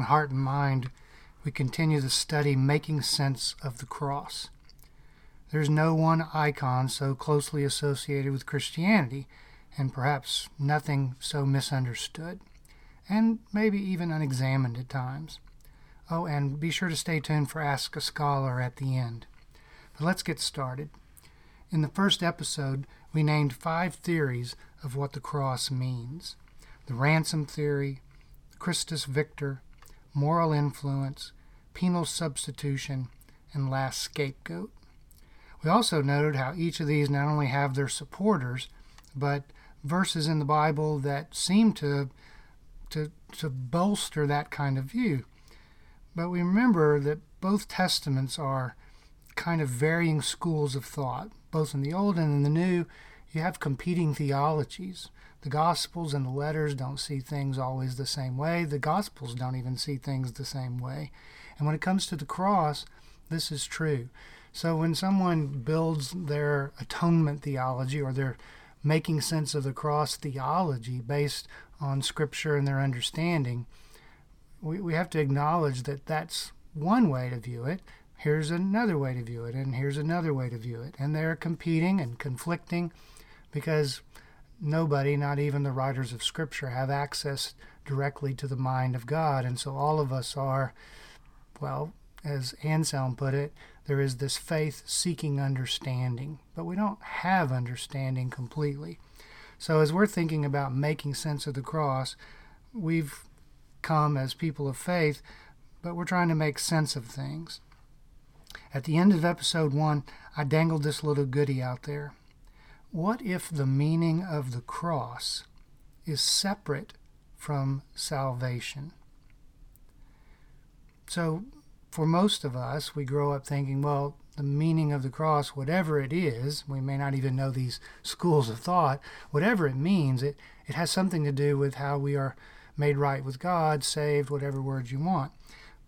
on Heart and Mind, we continue the study Making Sense of the Cross. There's no one icon so closely associated with Christianity, and perhaps nothing so misunderstood, and maybe even unexamined at times. Oh, and be sure to stay tuned for Ask a Scholar at the end. But let's get started. In the first episode, we named five theories of what the cross means the ransom theory, Christus Victor, moral influence, penal substitution, and last scapegoat. We also noted how each of these not only have their supporters, but verses in the Bible that seem to, to, to bolster that kind of view. But we remember that both testaments are kind of varying schools of thought, both in the Old and in the New. You have competing theologies. The Gospels and the letters don't see things always the same way. The Gospels don't even see things the same way. And when it comes to the cross, this is true. So when someone builds their atonement theology or their making sense of the cross theology based on Scripture and their understanding, we, we have to acknowledge that that's one way to view it. Here's another way to view it, and here's another way to view it. And they're competing and conflicting because nobody, not even the writers of Scripture, have access directly to the mind of God. And so all of us are, well, as Anselm put it, there is this faith seeking understanding, but we don't have understanding completely. So as we're thinking about making sense of the cross, we've come as people of faith, but we're trying to make sense of things. At the end of episode one, I dangled this little goody out there. What if the meaning of the cross is separate from salvation? So, for most of us, we grow up thinking, well, the meaning of the cross, whatever it is, we may not even know these schools of thought, whatever it means, it, it has something to do with how we are made right with God, saved, whatever words you want.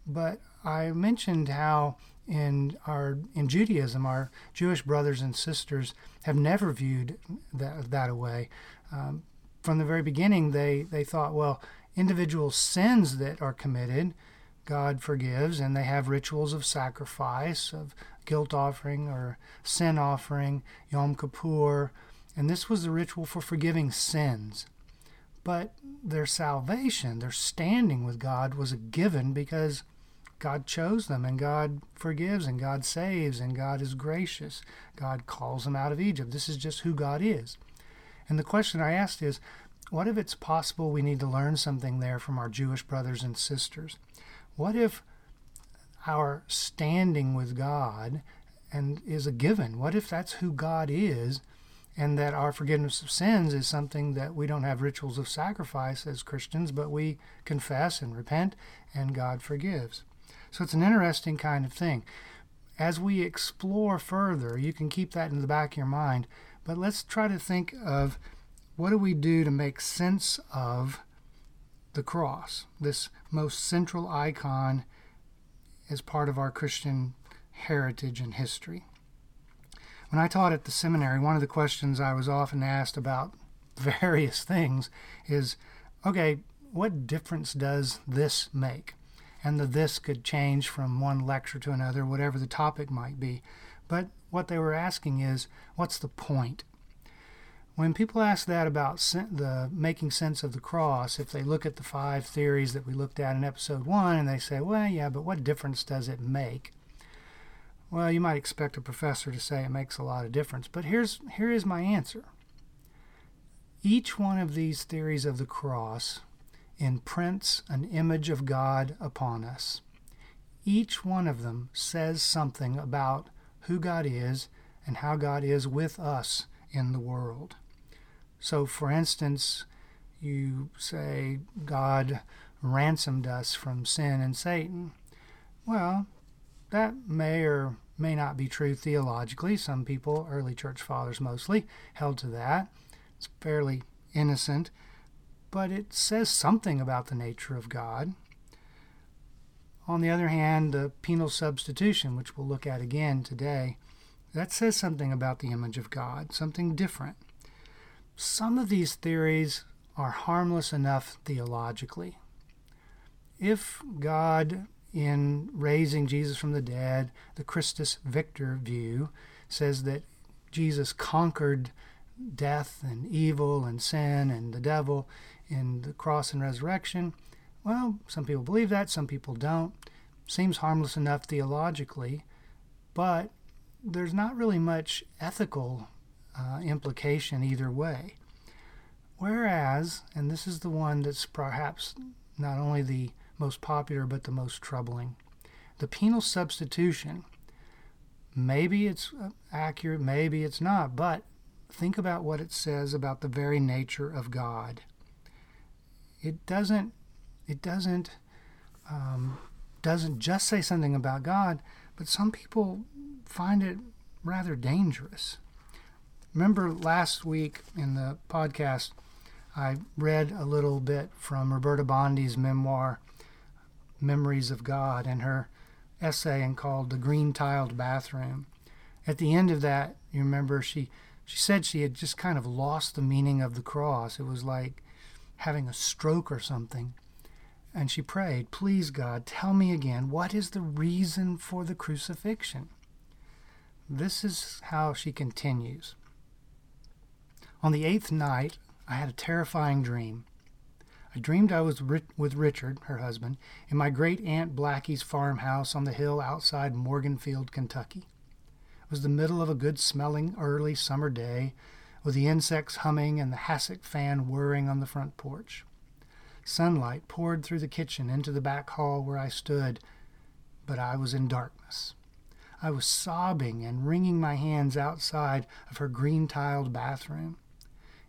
But I mentioned how in our in Judaism, our Jewish brothers and sisters have never viewed that that way. Um, from the very beginning, they they thought, well, individual sins that are committed, God forgives, and they have rituals of sacrifice, of guilt offering or sin offering, Yom Kippur, and this was the ritual for forgiving sins. But their salvation, their standing with God, was a given because God chose them and God forgives and God saves and God is gracious. God calls them out of Egypt. This is just who God is. And the question I asked is what if it's possible we need to learn something there from our Jewish brothers and sisters? What if our standing with God and is a given? What if that's who God is and that our forgiveness of sins is something that we don't have rituals of sacrifice as Christians, but we confess and repent and God forgives? So it's an interesting kind of thing. As we explore further, you can keep that in the back of your mind, but let's try to think of what do we do to make sense of the cross, this most central icon as part of our Christian heritage and history. When I taught at the seminary, one of the questions I was often asked about various things is okay, what difference does this make? And the this could change from one lecture to another, whatever the topic might be. But what they were asking is, what's the point? When people ask that about the making sense of the cross, if they look at the five theories that we looked at in episode one and they say, well, yeah, but what difference does it make? Well, you might expect a professor to say it makes a lot of difference, but here's here is my answer. Each one of these theories of the cross imprints an image of God upon us. Each one of them says something about who God is and how God is with us in the world. So, for instance, you say God ransomed us from sin and Satan. Well, that may or may not be true theologically. Some people, early church fathers mostly, held to that. It's fairly innocent but it says something about the nature of God. On the other hand, the penal substitution, which we'll look at again today, that says something about the image of God, something different. Some of these theories are harmless enough theologically. if God, in raising Jesus from the dead, the Christus Victor view, says that Jesus conquered death and evil and sin and the devil in the cross and resurrection, well, some people believe that, some people don't. Seems harmless enough theologically, but there's not really much ethical uh, implication either way. Whereas, and this is the one that's perhaps not only the most popular but the most troubling, the penal substitution. Maybe it's uh, accurate, maybe it's not, but think about what it says about the very nature of God. It doesn't. It doesn't. Um, doesn't just say something about God, but some people find it rather dangerous. Remember last week in the podcast, I read a little bit from Roberta Bondi's memoir, Memories of God, and her essay called The Green Tiled Bathroom. At the end of that, you remember she, she said she had just kind of lost the meaning of the cross. It was like having a stroke or something. And she prayed, Please, God, tell me again, what is the reason for the crucifixion? This is how she continues. On the eighth night, I had a terrifying dream. I dreamed I was with Richard, her husband, in my great aunt Blackie's farmhouse on the hill outside Morganfield, Kentucky. It was the middle of a good smelling early summer day, with the insects humming and the hassock fan whirring on the front porch. Sunlight poured through the kitchen into the back hall where I stood, but I was in darkness. I was sobbing and wringing my hands outside of her green tiled bathroom.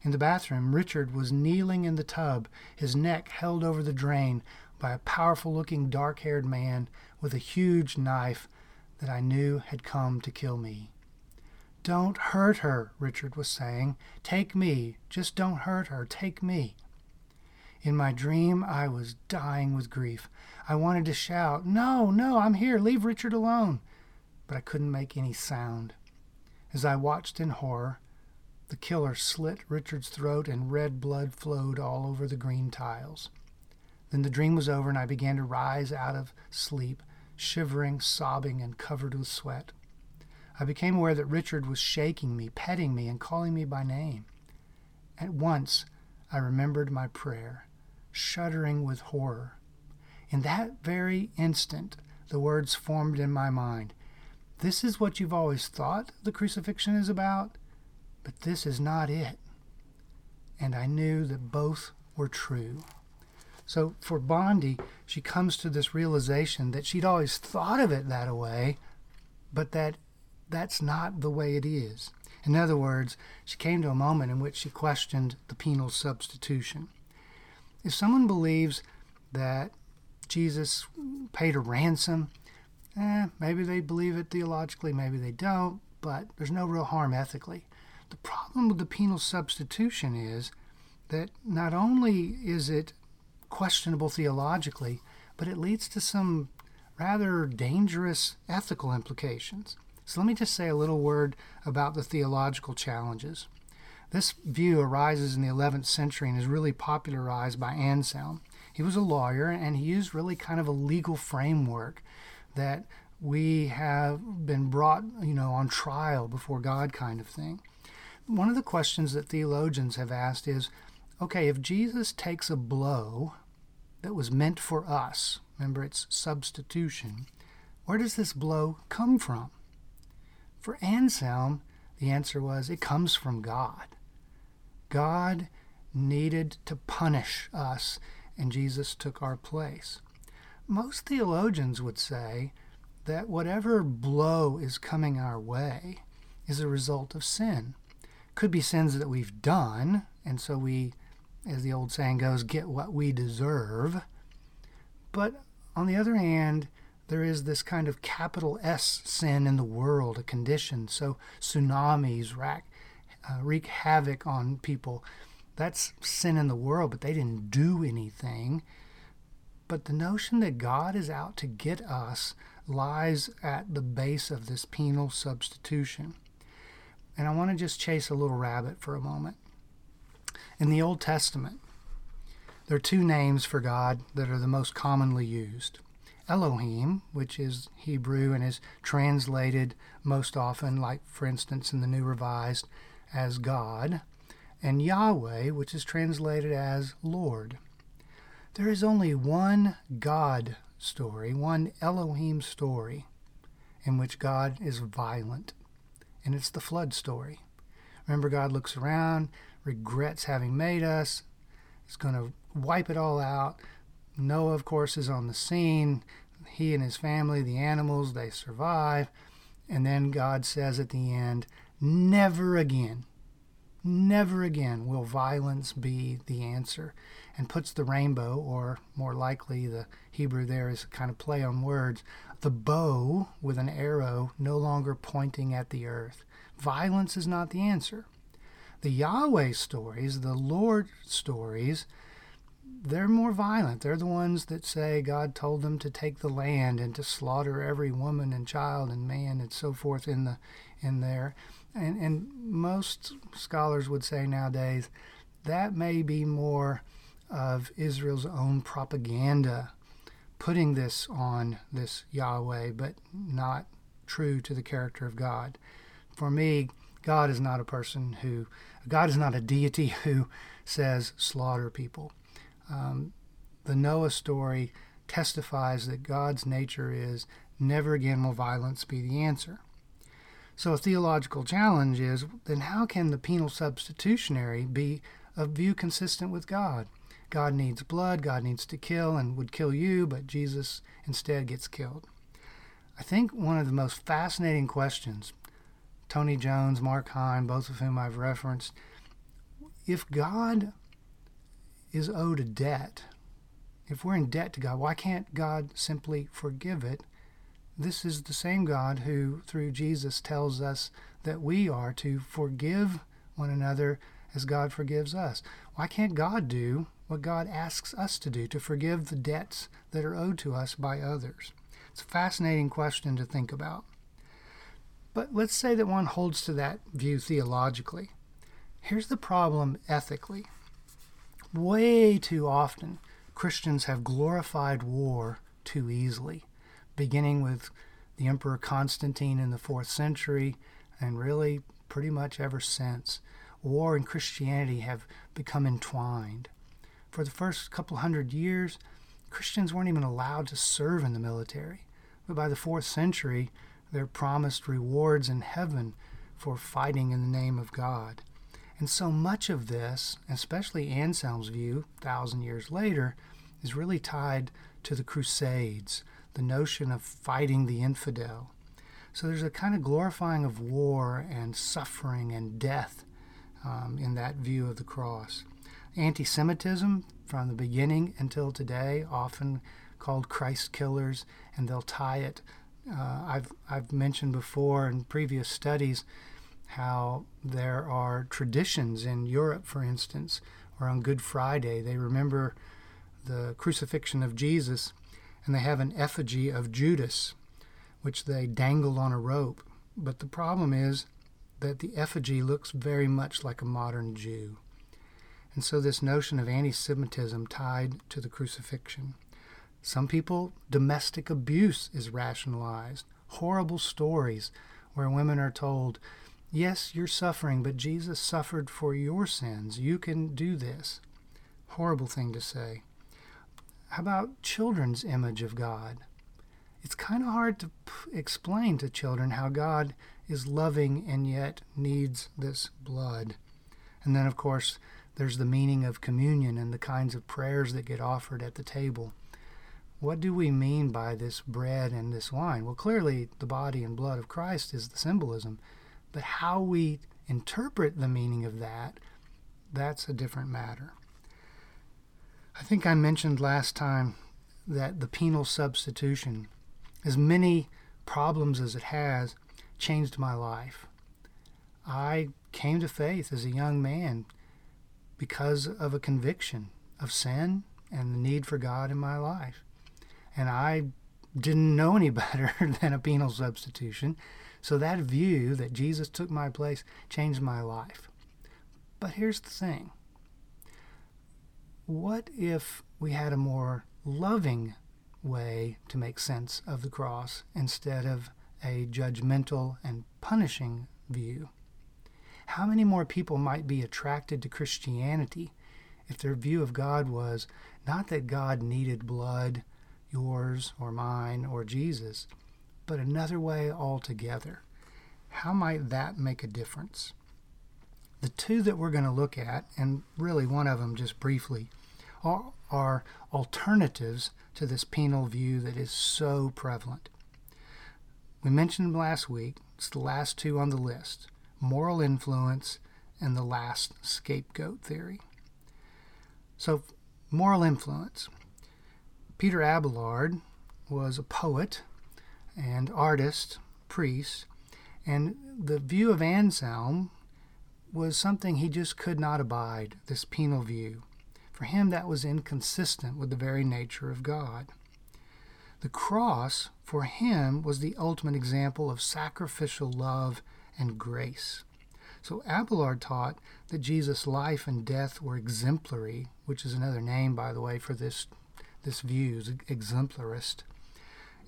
In the bathroom, Richard was kneeling in the tub, his neck held over the drain by a powerful looking dark haired man with a huge knife that I knew had come to kill me. Don't hurt her, Richard was saying. Take me. Just don't hurt her. Take me. In my dream, I was dying with grief. I wanted to shout, No, no, I'm here. Leave Richard alone. But I couldn't make any sound. As I watched in horror, the killer slit Richard's throat and red blood flowed all over the green tiles. Then the dream was over and I began to rise out of sleep, shivering, sobbing, and covered with sweat. I became aware that Richard was shaking me, petting me, and calling me by name. At once, I remembered my prayer, shuddering with horror. In that very instant, the words formed in my mind This is what you've always thought the crucifixion is about? But this is not it. And I knew that both were true. So for Bondi, she comes to this realization that she'd always thought of it that way, but that that's not the way it is. In other words, she came to a moment in which she questioned the penal substitution. If someone believes that Jesus paid a ransom, eh, maybe they believe it theologically, maybe they don't, but there's no real harm ethically. The problem with the penal substitution is that not only is it questionable theologically, but it leads to some rather dangerous ethical implications. So let me just say a little word about the theological challenges. This view arises in the 11th century and is really popularized by Anselm. He was a lawyer and he used really kind of a legal framework that we have been brought, you know, on trial before God kind of thing. One of the questions that theologians have asked is okay, if Jesus takes a blow that was meant for us, remember it's substitution, where does this blow come from? For Anselm, the answer was it comes from God. God needed to punish us, and Jesus took our place. Most theologians would say that whatever blow is coming our way is a result of sin could be sins that we've done, and so we, as the old saying goes, get what we deserve. But on the other hand, there is this kind of capital S sin in the world, a condition. So tsunamis uh, wreak havoc on people. That's sin in the world, but they didn't do anything. But the notion that God is out to get us lies at the base of this penal substitution. And I want to just chase a little rabbit for a moment. In the Old Testament, There are two names for God that are the most commonly used. Elohim, which is Hebrew and is translated most often, like for instance in the New Revised, as God, and Yahweh, which is translated as Lord. There is only one God story, one Elohim story, in which God is violent, and it's the flood story. Remember, God looks around, regrets having made us, is going to wipe it all out. Noah, of course, is on the scene. He and his family, the animals, they survive. And then God says at the end, Never again, never again will violence be the answer. And puts the rainbow, or more likely the Hebrew there is a kind of play on words, the bow with an arrow no longer pointing at the earth. Violence is not the answer. The Yahweh stories, the Lord stories, they're more violent. They're the ones that say God told them to take the land and to slaughter every woman and child and man and so forth in the in there. And and most scholars would say nowadays that may be more of Israel's own propaganda putting this on this Yahweh, but not true to the character of God. For me, God is not a person who, God is not a deity who says slaughter people. Um, the Noah story testifies that God's nature is never again will violence be the answer. So a theological challenge is then how can the penal substitutionary be a view consistent with God? God needs blood, God needs to kill and would kill you, but Jesus instead gets killed. I think one of the most fascinating questions, Tony Jones, Mark Heim, both of whom I've referenced, if God is owed a debt, if we're in debt to God, why can't God simply forgive it? This is the same God who, through Jesus, tells us that we are to forgive one another as God forgives us. Why can't God do what God asks us to do, to forgive the debts that are owed to us by others? It's a fascinating question to think about. But let's say that one holds to that view theologically. Here's the problem ethically. Way too often, Christians have glorified war too easily, beginning with the Emperor Constantine in the fourth century, and really pretty much ever since. War and Christianity have become entwined. For the first couple hundred years, Christians weren't even allowed to serve in the military. But by the fourth century, they're promised rewards in heaven for fighting in the name of God. And so much of this, especially Anselm's view, thousand years later, is really tied to the Crusades, the notion of fighting the infidel. So there's a kind of glorifying of war and suffering and death um, in that view of the cross. Anti Semitism, from the beginning until today, often called Christ killers, and they'll tie it. Uh, I've, I've mentioned before in previous studies how there are traditions in Europe, for instance, or on Good Friday, they remember the crucifixion of Jesus and they have an effigy of Judas, which they dangle on a rope. But the problem is that the effigy looks very much like a modern Jew. And so, this notion of anti Semitism tied to the crucifixion. Some people, domestic abuse is rationalized. Horrible stories where women are told, Yes, you're suffering, but Jesus suffered for your sins. You can do this. Horrible thing to say. How about children's image of God? It's kind of hard to p- explain to children how God is loving and yet needs this blood. And then, of course, there's the meaning of communion and the kinds of prayers that get offered at the table. What do we mean by this bread and this wine? Well, clearly, the body and blood of Christ is the symbolism. But how we interpret the meaning of that, that's a different matter. I think I mentioned last time that the penal substitution, as many problems as it has, changed my life. I came to faith as a young man because of a conviction of sin and the need for God in my life. And I didn't know any better than a penal substitution. So that view that Jesus took my place changed my life. But here's the thing what if we had a more loving way to make sense of the cross instead of a judgmental and punishing view? How many more people might be attracted to Christianity if their view of God was not that God needed blood, yours or mine or Jesus, but another way altogether? How might that make a difference? The two that we're going to look at, and really one of them just briefly, are, are alternatives to this penal view that is so prevalent. We mentioned them last week, it's the last two on the list moral influence and the last scapegoat theory. So, moral influence. Peter Abelard was a poet and artist, priest, and the view of Anselm was something he just could not abide, this penal view. For him, that was inconsistent with the very nature of God. The cross, for him, was the ultimate example of sacrificial love and grace. So Abelard taught that Jesus' life and death were exemplary, which is another name, by the way, for this this view, exemplarist,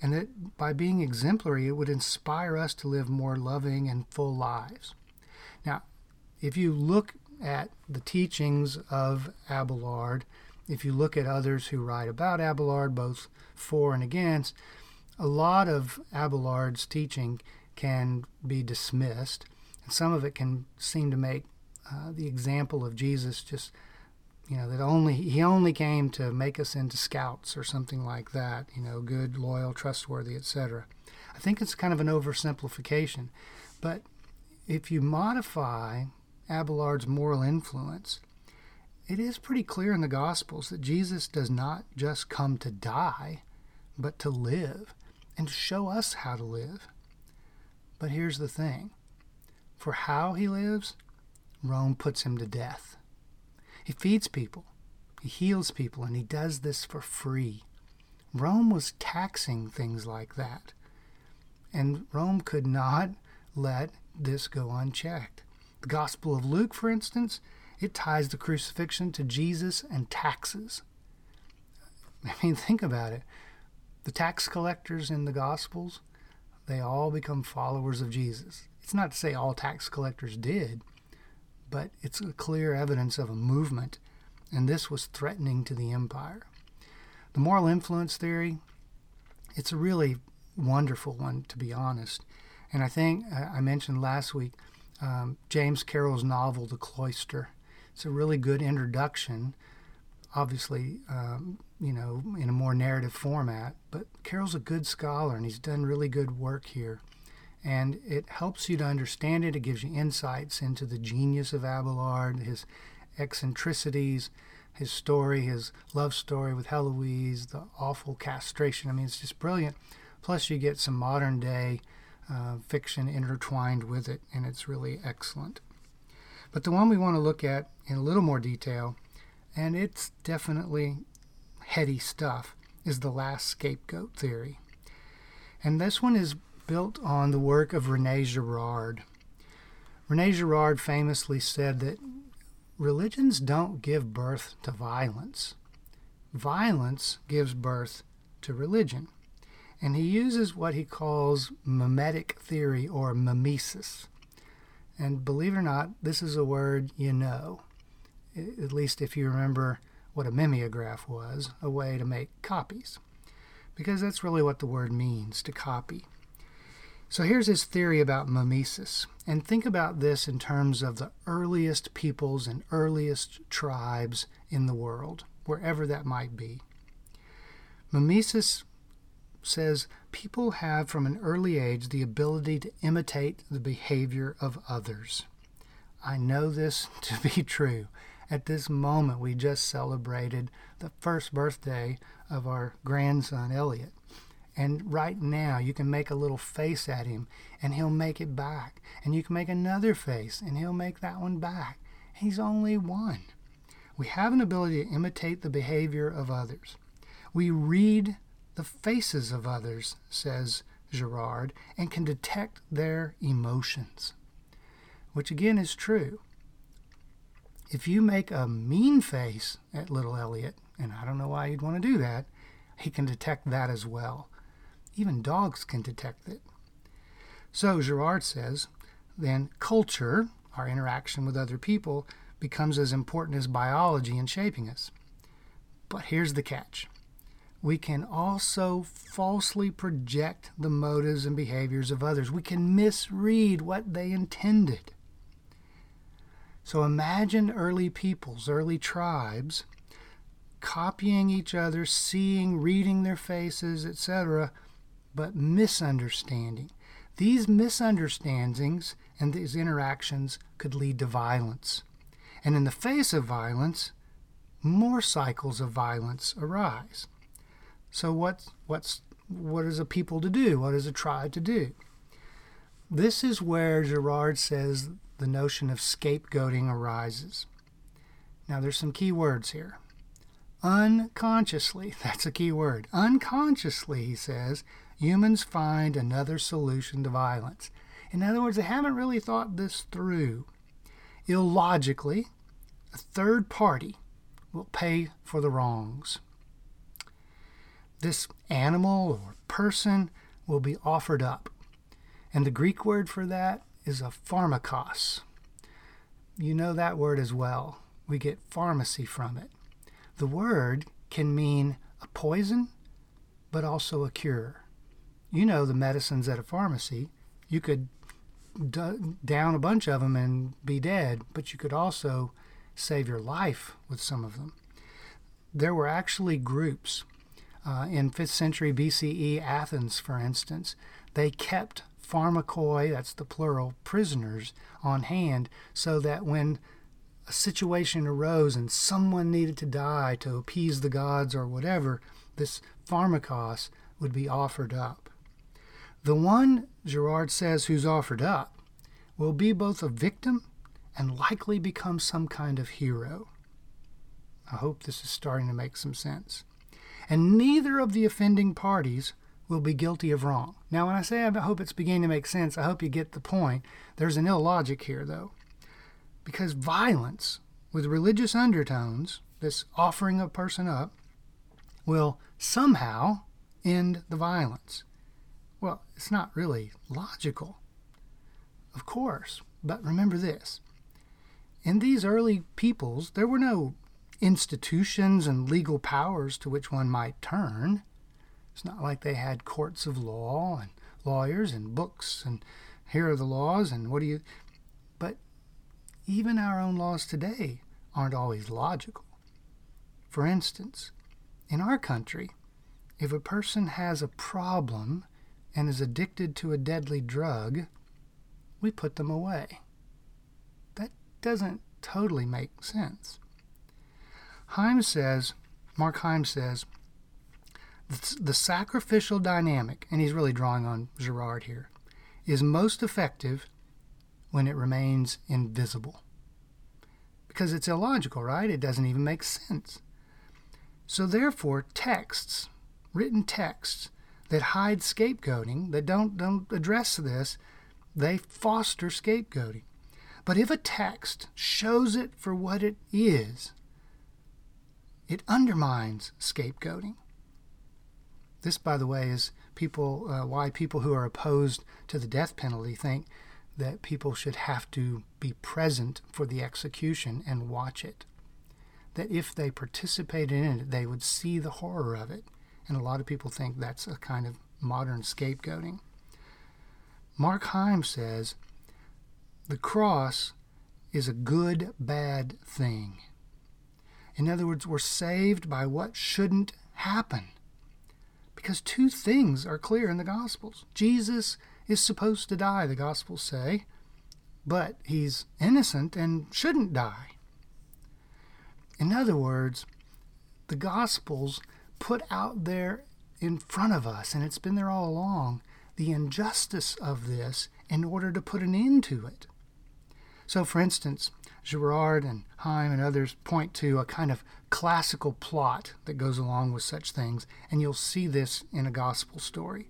and that by being exemplary, it would inspire us to live more loving and full lives. Now, if you look at the teachings of Abelard, if you look at others who write about Abelard, both for and against, a lot of Abelard's teaching can be dismissed, and some of it can seem to make uh, the example of Jesus just, you know, that only he only came to make us into scouts or something like that, you know, good, loyal, trustworthy, etc. I think it's kind of an oversimplification, but if you modify Abelard's moral influence, it is pretty clear in the Gospels that Jesus does not just come to die, but to live and to show us how to live. But here's the thing for how he lives, Rome puts him to death. He feeds people, he heals people, and he does this for free. Rome was taxing things like that. And Rome could not let this go unchecked. The Gospel of Luke, for instance, it ties the crucifixion to Jesus and taxes. I mean, think about it. The tax collectors in the Gospels, they all become followers of Jesus. It's not to say all tax collectors did, but it's a clear evidence of a movement, and this was threatening to the empire. The moral influence theory, it's a really wonderful one, to be honest. And I think uh, I mentioned last week um, James Carroll's novel, The Cloister. It's a really good introduction, obviously, um, you know, in a more narrative format. But Carroll's a good scholar and he's done really good work here. And it helps you to understand it. It gives you insights into the genius of Abelard, his eccentricities, his story, his love story with Heloise, the awful castration. I mean, it's just brilliant. Plus, you get some modern day uh, fiction intertwined with it, and it's really excellent. But the one we want to look at in a little more detail, and it's definitely heady stuff, is the last scapegoat theory. And this one is built on the work of Rene Girard. Rene Girard famously said that religions don't give birth to violence, violence gives birth to religion and he uses what he calls mimetic theory or mimesis. And believe it or not, this is a word you know, at least if you remember what a mimeograph was, a way to make copies. Because that's really what the word means, to copy. So here's his theory about mimesis. And think about this in terms of the earliest peoples and earliest tribes in the world, wherever that might be. Mimesis says people have from an early age the ability to imitate the behavior of others. I know this to be true. At this moment, we just celebrated the first birthday of our grandson, Elliot. And right now, you can make a little face at him and he'll make it back. And you can make another face and he'll make that one back. He's only one. We have an ability to imitate the behavior of others. We read the faces of others, says Girard, and can detect their emotions, which again is true. If you make a mean face at little Elliot, and I don't know why you'd want to do that, he can detect that as well. Even dogs can detect it. So Girard says, then culture, our interaction with other people, becomes as important as biology in shaping us. But here's the catch we can also falsely project the motives and behaviors of others. We can misread what they intended. So imagine early peoples, early tribes, copying each other, seeing, reading their faces, etc., but misunderstanding. These misunderstandings and these interactions could lead to violence. And in the face of violence, more cycles of violence arise. So what what's what is a people to do? What is a tribe to do? This is where Girard says the notion of scapegoating arises. Now there's some key words here. Unconsciously, that's a key word. Unconsciously, he says, humans find another solution to violence. In other words, they haven't really thought this through. Illogically, a third party will pay for the wrongs this animal or person will be offered up. And the Greek word for that is a pharmakos. You know that word as well. We get pharmacy from it. The word can mean a poison, but also a cure. You know the medicines at a pharmacy. You could d- down a bunch of them and be dead, but you could also save your life with some of them. There were actually groups uh, in 5th century BCE Athens, for instance, they kept pharmakoi, that's the plural, prisoners on hand so that when a situation arose and someone needed to die to appease the gods or whatever, this pharmakos would be offered up. The one, Girard says, who's offered up will be both a victim and likely become some kind of hero. I hope this is starting to make some sense and neither of the offending parties will be guilty of wrong. Now, when I say I hope it's beginning to make sense, I hope you get the point. There's an illogic here, though. Because violence with religious undertones, this offering a person up, will somehow end the violence. Well, it's not really logical. Of course, but remember this. In these early peoples, there were no institutions and legal powers to which one might turn. It's not like they had courts of law and lawyers and books and here are the laws and what do you. But even our own laws today aren't always logical. For instance, in our country, if a person has a problem and is addicted to a deadly drug, we put them away. That doesn't totally make sense. Heim says, Mark Heim says, the sacrificial dynamic, and he's really drawing on Girard here, is most effective when it remains invisible. Because it's illogical, right? It doesn't even make sense. So, therefore, texts, written texts that hide scapegoating, that don't, don't address this, they foster scapegoating. But if a text shows it for what it is, it undermines scapegoating. This, by the way, is people uh, why people who are opposed to the death penalty think that people should have to be present for the execution and watch it. That if they participated in it, they would see the horror of it. And a lot of people think that's a kind of modern scapegoating. Mark Heim says the cross is a good, bad thing. In other words, we're saved by what shouldn't happen. Because two things are clear in the Gospels. Jesus is supposed to die, the Gospels say, but he's innocent and shouldn't die. In other words, the Gospels put out there in front of us, and it's been there all along, the injustice of this in order to put an end to it. So, for instance, Girard and Heim and others point to a kind of classical plot that goes along with such things, and you'll see this in a gospel story.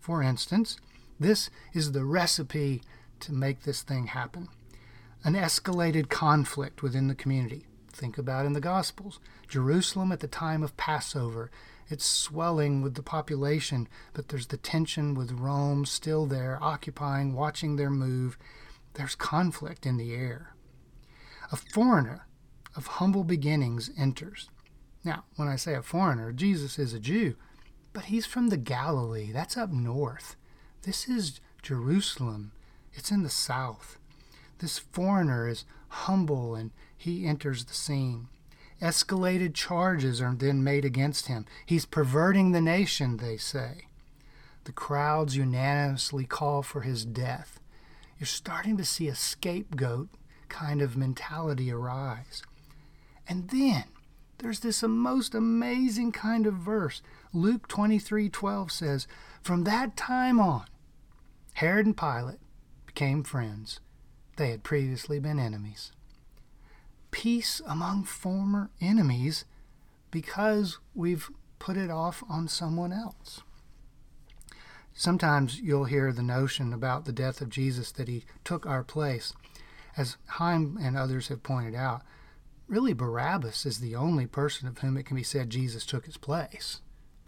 For instance, this is the recipe to make this thing happen. an escalated conflict within the community. Think about in the Gospels. Jerusalem at the time of Passover, it's swelling with the population, but there's the tension with Rome still there, occupying, watching their move. There's conflict in the air. A foreigner of humble beginnings enters. Now, when I say a foreigner, Jesus is a Jew, but he's from the Galilee. That's up north. This is Jerusalem. It's in the south. This foreigner is humble and he enters the scene. Escalated charges are then made against him. He's perverting the nation, they say. The crowds unanimously call for his death. You're starting to see a scapegoat kind of mentality arise. And then there's this most amazing kind of verse. Luke 23:12 says, "From that time on, Herod and Pilate became friends. They had previously been enemies." Peace among former enemies because we've put it off on someone else. Sometimes you'll hear the notion about the death of Jesus that he took our place. As Heim and others have pointed out, really Barabbas is the only person of whom it can be said Jesus took his place.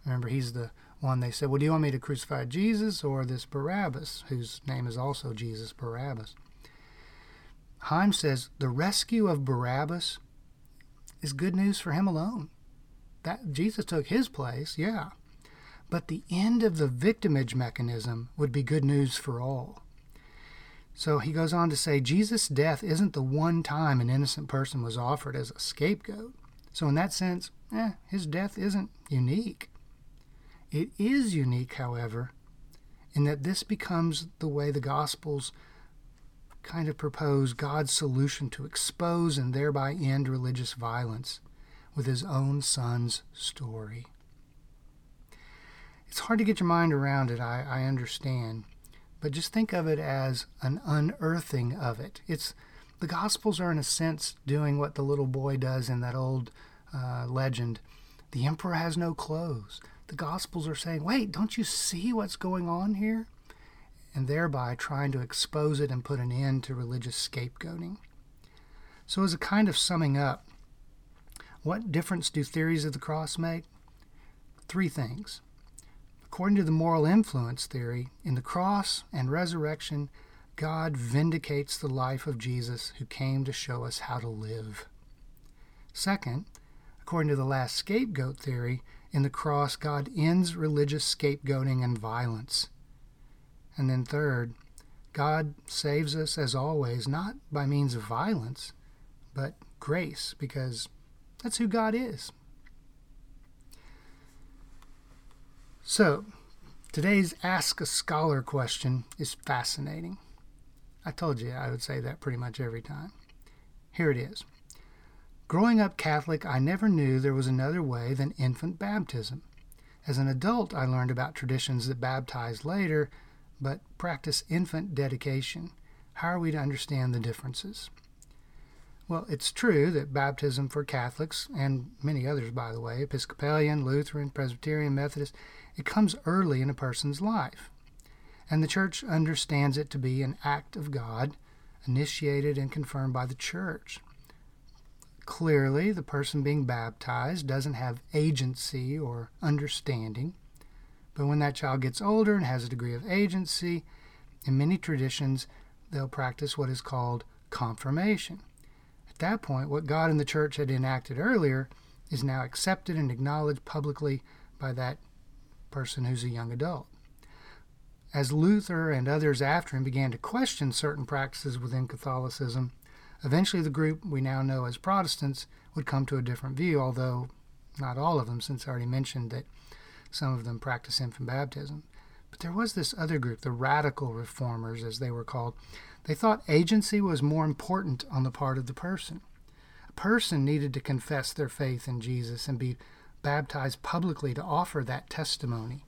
Remember, he's the one they said, Well, do you want me to crucify Jesus or this Barabbas, whose name is also Jesus Barabbas? Heim says the rescue of Barabbas is good news for him alone. That Jesus took his place, yeah. But the end of the victimage mechanism would be good news for all. So he goes on to say Jesus' death isn't the one time an innocent person was offered as a scapegoat. So, in that sense, eh, his death isn't unique. It is unique, however, in that this becomes the way the Gospels kind of propose God's solution to expose and thereby end religious violence with his own son's story. It's hard to get your mind around it, I, I understand but just think of it as an unearthing of it. It's the Gospels are in a sense doing what the little boy does in that old uh, legend. The emperor has no clothes. The Gospels are saying, "Wait, don't you see what's going on here?" And thereby trying to expose it and put an end to religious scapegoating. So, as a kind of summing up, what difference do theories of the cross make? Three things. According to the moral influence theory, in the cross and resurrection, God vindicates the life of Jesus who came to show us how to live. Second, according to the last scapegoat theory, in the cross, God ends religious scapegoating and violence. And then third, God saves us as always, not by means of violence, but grace, because that's who God is. So, today's Ask a Scholar question is fascinating. I told you I would say that pretty much every time. Here it is. Growing up Catholic, I never knew there was another way than infant baptism. As an adult, I learned about traditions that baptize later, but practice infant dedication. How are we to understand the differences? Well, it's true that baptism for Catholics, and many others, by the way, Episcopalian, Lutheran, Presbyterian, Methodist, it comes early in a person's life. And the church understands it to be an act of God, initiated and confirmed by the church. Clearly, the person being baptized doesn't have agency or understanding. But when that child gets older and has a degree of agency, in many traditions, they'll practice what is called confirmation. At that point, what God and the church had enacted earlier is now accepted and acknowledged publicly by that person who's a young adult. As Luther and others after him began to question certain practices within Catholicism, eventually the group we now know as Protestants would come to a different view, although not all of them, since I already mentioned that some of them practice infant baptism. But there was this other group, the radical reformers, as they were called. They thought agency was more important on the part of the person. A person needed to confess their faith in Jesus and be baptized publicly to offer that testimony.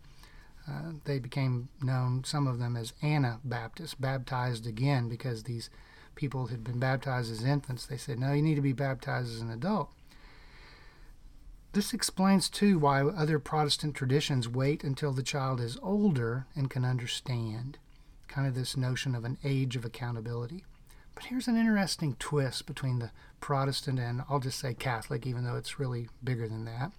Uh, they became known, some of them, as Anabaptists, baptized again because these people had been baptized as infants. They said, no, you need to be baptized as an adult. This explains, too, why other Protestant traditions wait until the child is older and can understand. Kind of this notion of an age of accountability. But here's an interesting twist between the Protestant and I'll just say Catholic, even though it's really bigger than that.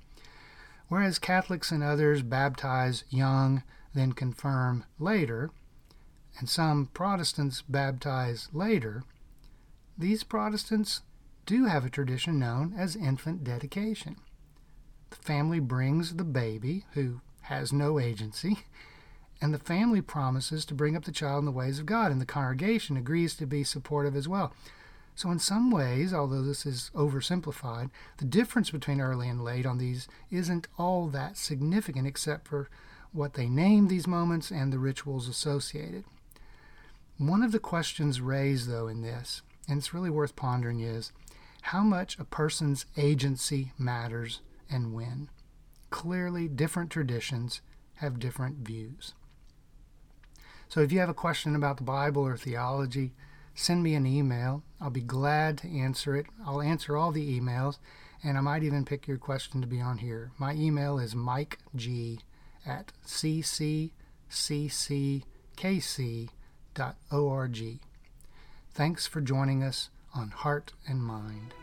Whereas Catholics and others baptize young, then confirm later, and some Protestants baptize later, these Protestants do have a tradition known as infant dedication. The family brings the baby, who has no agency, and the family promises to bring up the child in the ways of God, and the congregation agrees to be supportive as well. So, in some ways, although this is oversimplified, the difference between early and late on these isn't all that significant except for what they name these moments and the rituals associated. One of the questions raised, though, in this, and it's really worth pondering, is how much a person's agency matters and when. Clearly, different traditions have different views. So if you have a question about the Bible or theology, send me an email. I'll be glad to answer it. I'll answer all the emails, and I might even pick your question to be on here. My email is mikeg at cccckc.org. Thanks for joining us on Heart and Mind.